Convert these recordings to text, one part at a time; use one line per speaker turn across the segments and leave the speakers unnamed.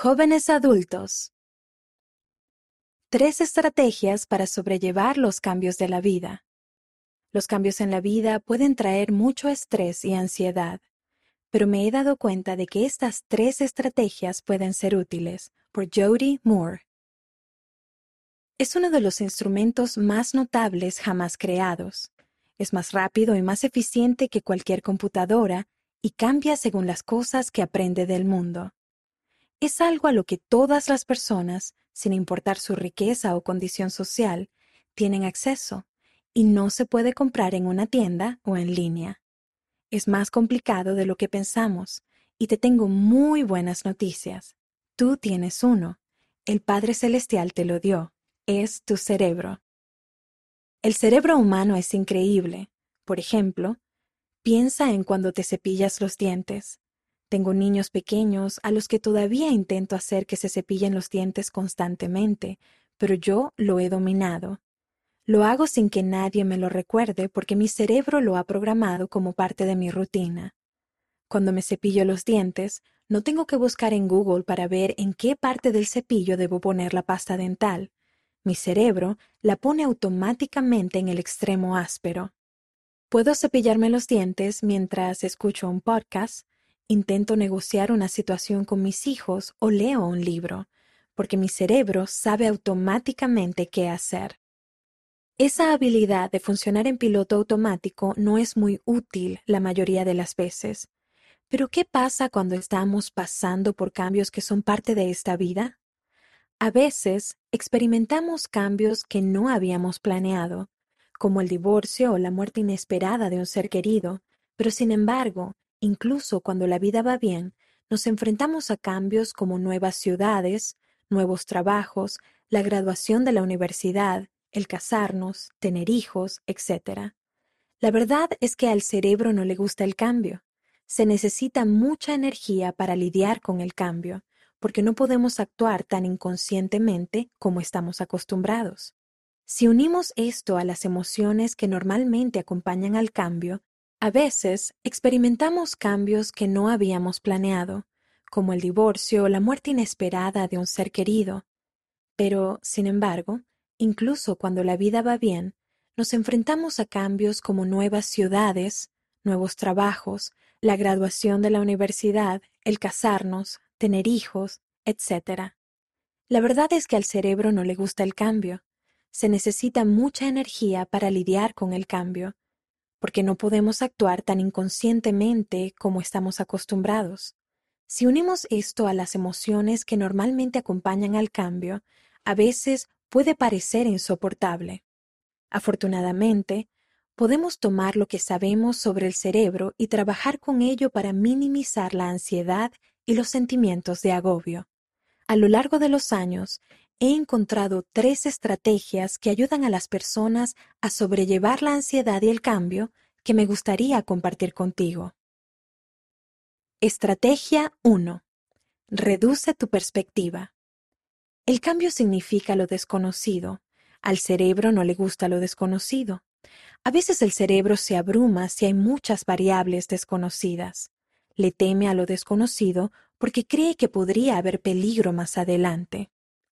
Jóvenes adultos. Tres estrategias para sobrellevar los cambios de la vida. Los cambios en la vida pueden traer mucho estrés y ansiedad, pero me he dado cuenta de que estas tres estrategias pueden ser útiles, por Jody Moore. Es uno de los instrumentos más notables jamás creados. Es más rápido y más eficiente que cualquier computadora y cambia según las cosas que aprende del mundo es algo a lo que todas las personas, sin importar su riqueza o condición social, tienen acceso y no se puede comprar en una tienda o en línea. Es más complicado de lo que pensamos y te tengo muy buenas noticias. Tú tienes uno. El Padre Celestial te lo dio. Es tu cerebro. El cerebro humano es increíble. Por ejemplo, piensa en cuando te cepillas los dientes. Tengo niños pequeños a los que todavía intento hacer que se cepillen los dientes constantemente, pero yo lo he dominado. Lo hago sin que nadie me lo recuerde porque mi cerebro lo ha programado como parte de mi rutina. Cuando me cepillo los dientes, no tengo que buscar en Google para ver en qué parte del cepillo debo poner la pasta dental. Mi cerebro la pone automáticamente en el extremo áspero. Puedo cepillarme los dientes mientras escucho un podcast, intento negociar una situación con mis hijos o leo un libro, porque mi cerebro sabe automáticamente qué hacer. Esa habilidad de funcionar en piloto automático no es muy útil la mayoría de las veces. Pero ¿qué pasa cuando estamos pasando por cambios que son parte de esta vida? A veces experimentamos cambios que no habíamos planeado, como el divorcio o la muerte inesperada de un ser querido, pero sin embargo, Incluso cuando la vida va bien, nos enfrentamos a cambios como nuevas ciudades, nuevos trabajos, la graduación de la universidad, el casarnos, tener hijos, etc. La verdad es que al cerebro no le gusta el cambio. Se necesita mucha energía para lidiar con el cambio, porque no podemos actuar tan inconscientemente como estamos acostumbrados. Si unimos esto a las emociones que normalmente acompañan al cambio, a veces experimentamos cambios que no habíamos planeado, como el divorcio o la muerte inesperada de un ser querido. Pero, sin embargo, incluso cuando la vida va bien, nos enfrentamos a cambios como nuevas ciudades, nuevos trabajos, la graduación de la universidad, el casarnos, tener hijos, etc. La verdad es que al cerebro no le gusta el cambio. Se necesita mucha energía para lidiar con el cambio, porque no podemos actuar tan inconscientemente como estamos acostumbrados. Si unimos esto a las emociones que normalmente acompañan al cambio, a veces puede parecer insoportable. Afortunadamente, podemos tomar lo que sabemos sobre el cerebro y trabajar con ello para minimizar la ansiedad y los sentimientos de agobio. A lo largo de los años, he encontrado tres estrategias que ayudan a las personas a sobrellevar la ansiedad y el cambio que me gustaría compartir contigo. Estrategia 1. Reduce tu perspectiva. El cambio significa lo desconocido. Al cerebro no le gusta lo desconocido. A veces el cerebro se abruma si hay muchas variables desconocidas. Le teme a lo desconocido porque cree que podría haber peligro más adelante.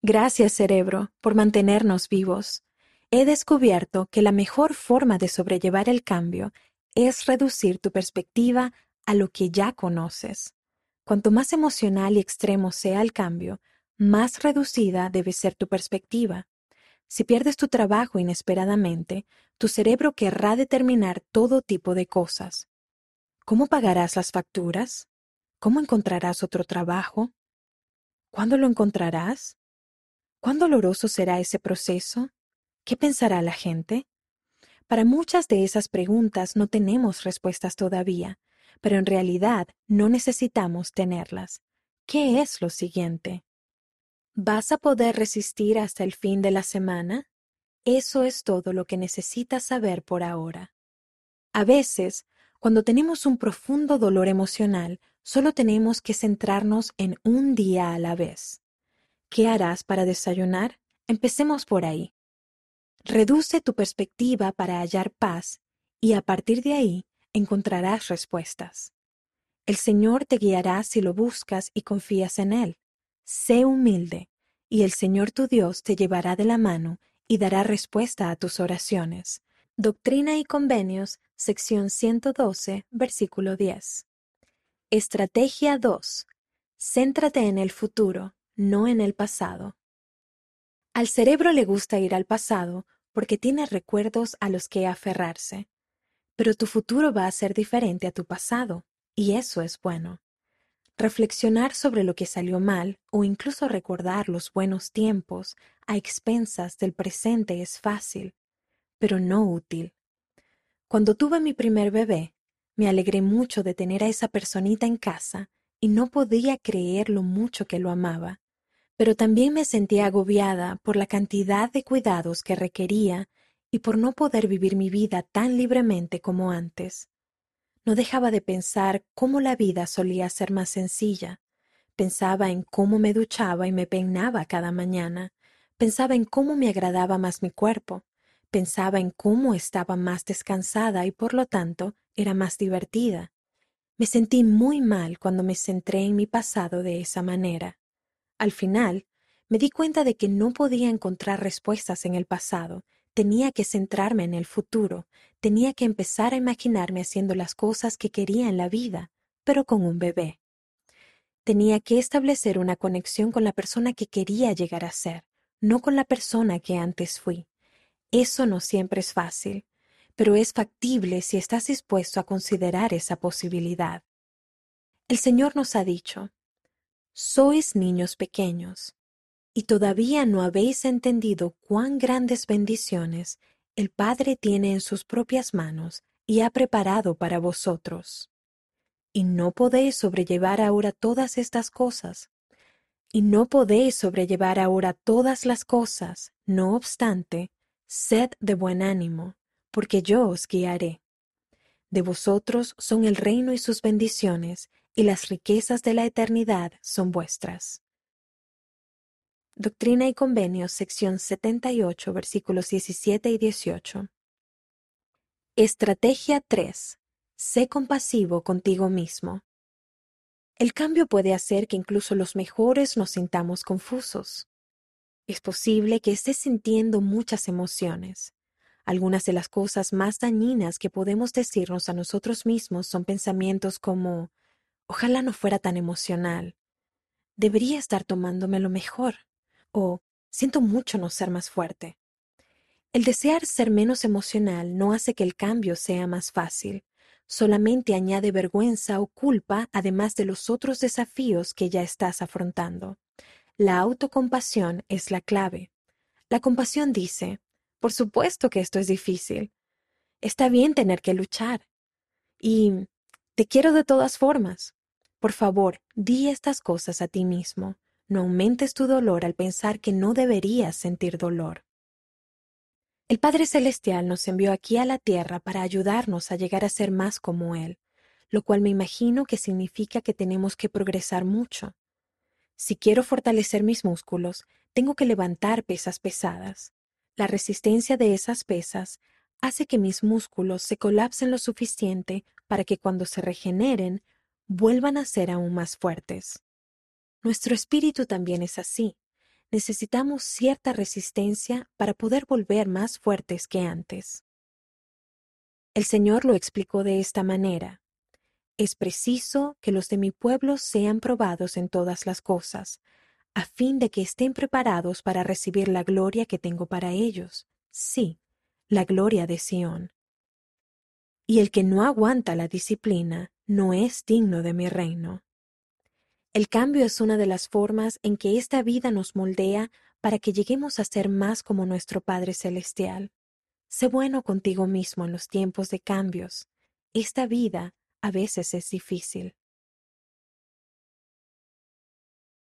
Gracias, cerebro, por mantenernos vivos. He descubierto que la mejor forma de sobrellevar el cambio es reducir tu perspectiva a lo que ya conoces. Cuanto más emocional y extremo sea el cambio, más reducida debe ser tu perspectiva. Si pierdes tu trabajo inesperadamente, tu cerebro querrá determinar todo tipo de cosas. ¿Cómo pagarás las facturas? ¿Cómo encontrarás otro trabajo? ¿Cuándo lo encontrarás? ¿Cuán doloroso será ese proceso? ¿Qué pensará la gente? Para muchas de esas preguntas no tenemos respuestas todavía, pero en realidad no necesitamos tenerlas. ¿Qué es lo siguiente? ¿Vas a poder resistir hasta el fin de la semana? Eso es todo lo que necesitas saber por ahora. A veces, cuando tenemos un profundo dolor emocional, solo tenemos que centrarnos en un día a la vez. ¿Qué harás para desayunar? Empecemos por ahí. Reduce tu perspectiva para hallar paz y a partir de ahí encontrarás respuestas. El Señor te guiará si lo buscas y confías en Él. sé humilde, y el Señor tu Dios te llevará de la mano y dará respuesta a tus oraciones. Doctrina y Convenios, sección 112, versículo 10. Estrategia 2. Céntrate en el futuro, no en el pasado. Al cerebro le gusta ir al pasado porque tiene recuerdos a los que aferrarse. Pero tu futuro va a ser diferente a tu pasado, y eso es bueno. Reflexionar sobre lo que salió mal o incluso recordar los buenos tiempos a expensas del presente es fácil, pero no útil. Cuando tuve mi primer bebé, me alegré mucho de tener a esa personita en casa y no podía creer lo mucho que lo amaba, pero también me sentía agobiada por la cantidad de cuidados que requería y por no poder vivir mi vida tan libremente como antes. No dejaba de pensar cómo la vida solía ser más sencilla. Pensaba en cómo me duchaba y me peinaba cada mañana. Pensaba en cómo me agradaba más mi cuerpo. Pensaba en cómo estaba más descansada y por lo tanto era más divertida. Me sentí muy mal cuando me centré en mi pasado de esa manera. Al final, me di cuenta de que no podía encontrar respuestas en el pasado Tenía que centrarme en el futuro, tenía que empezar a imaginarme haciendo las cosas que quería en la vida, pero con un bebé. Tenía que establecer una conexión con la persona que quería llegar a ser, no con la persona que antes fui. Eso no siempre es fácil, pero es factible si estás dispuesto a considerar esa posibilidad. El Señor nos ha dicho, sois niños pequeños, y todavía no habéis entendido cuán grandes bendiciones el Padre tiene en sus propias manos y ha preparado para vosotros. Y no podéis sobrellevar ahora todas estas cosas. Y no podéis sobrellevar ahora todas las cosas, no obstante, sed de buen ánimo, porque yo os guiaré. De vosotros son el reino y sus bendiciones, y las riquezas de la eternidad son vuestras. Doctrina y Convenios, sección 78, versículos 17 y 18. Estrategia 3. Sé compasivo contigo mismo. El cambio puede hacer que incluso los mejores nos sintamos confusos. Es posible que estés sintiendo muchas emociones. Algunas de las cosas más dañinas que podemos decirnos a nosotros mismos son pensamientos como ojalá no fuera tan emocional. Debería estar tomándomelo mejor o siento mucho no ser más fuerte. El desear ser menos emocional no hace que el cambio sea más fácil, solamente añade vergüenza o culpa además de los otros desafíos que ya estás afrontando. La autocompasión es la clave. La compasión dice, por supuesto que esto es difícil. Está bien tener que luchar. Y te quiero de todas formas. Por favor, di estas cosas a ti mismo. No aumentes tu dolor al pensar que no deberías sentir dolor. El Padre Celestial nos envió aquí a la tierra para ayudarnos a llegar a ser más como Él, lo cual me imagino que significa que tenemos que progresar mucho. Si quiero fortalecer mis músculos, tengo que levantar pesas pesadas. La resistencia de esas pesas hace que mis músculos se colapsen lo suficiente para que cuando se regeneren vuelvan a ser aún más fuertes. Nuestro espíritu también es así. Necesitamos cierta resistencia para poder volver más fuertes que antes. El Señor lo explicó de esta manera. Es preciso que los de mi pueblo sean probados en todas las cosas, a fin de que estén preparados para recibir la gloria que tengo para ellos. Sí, la gloria de Sión. Y el que no aguanta la disciplina no es digno de mi reino. El cambio es una de las formas en que esta vida nos moldea para que lleguemos a ser más como nuestro Padre Celestial. Sé bueno contigo mismo en los tiempos de cambios. Esta vida a veces es difícil.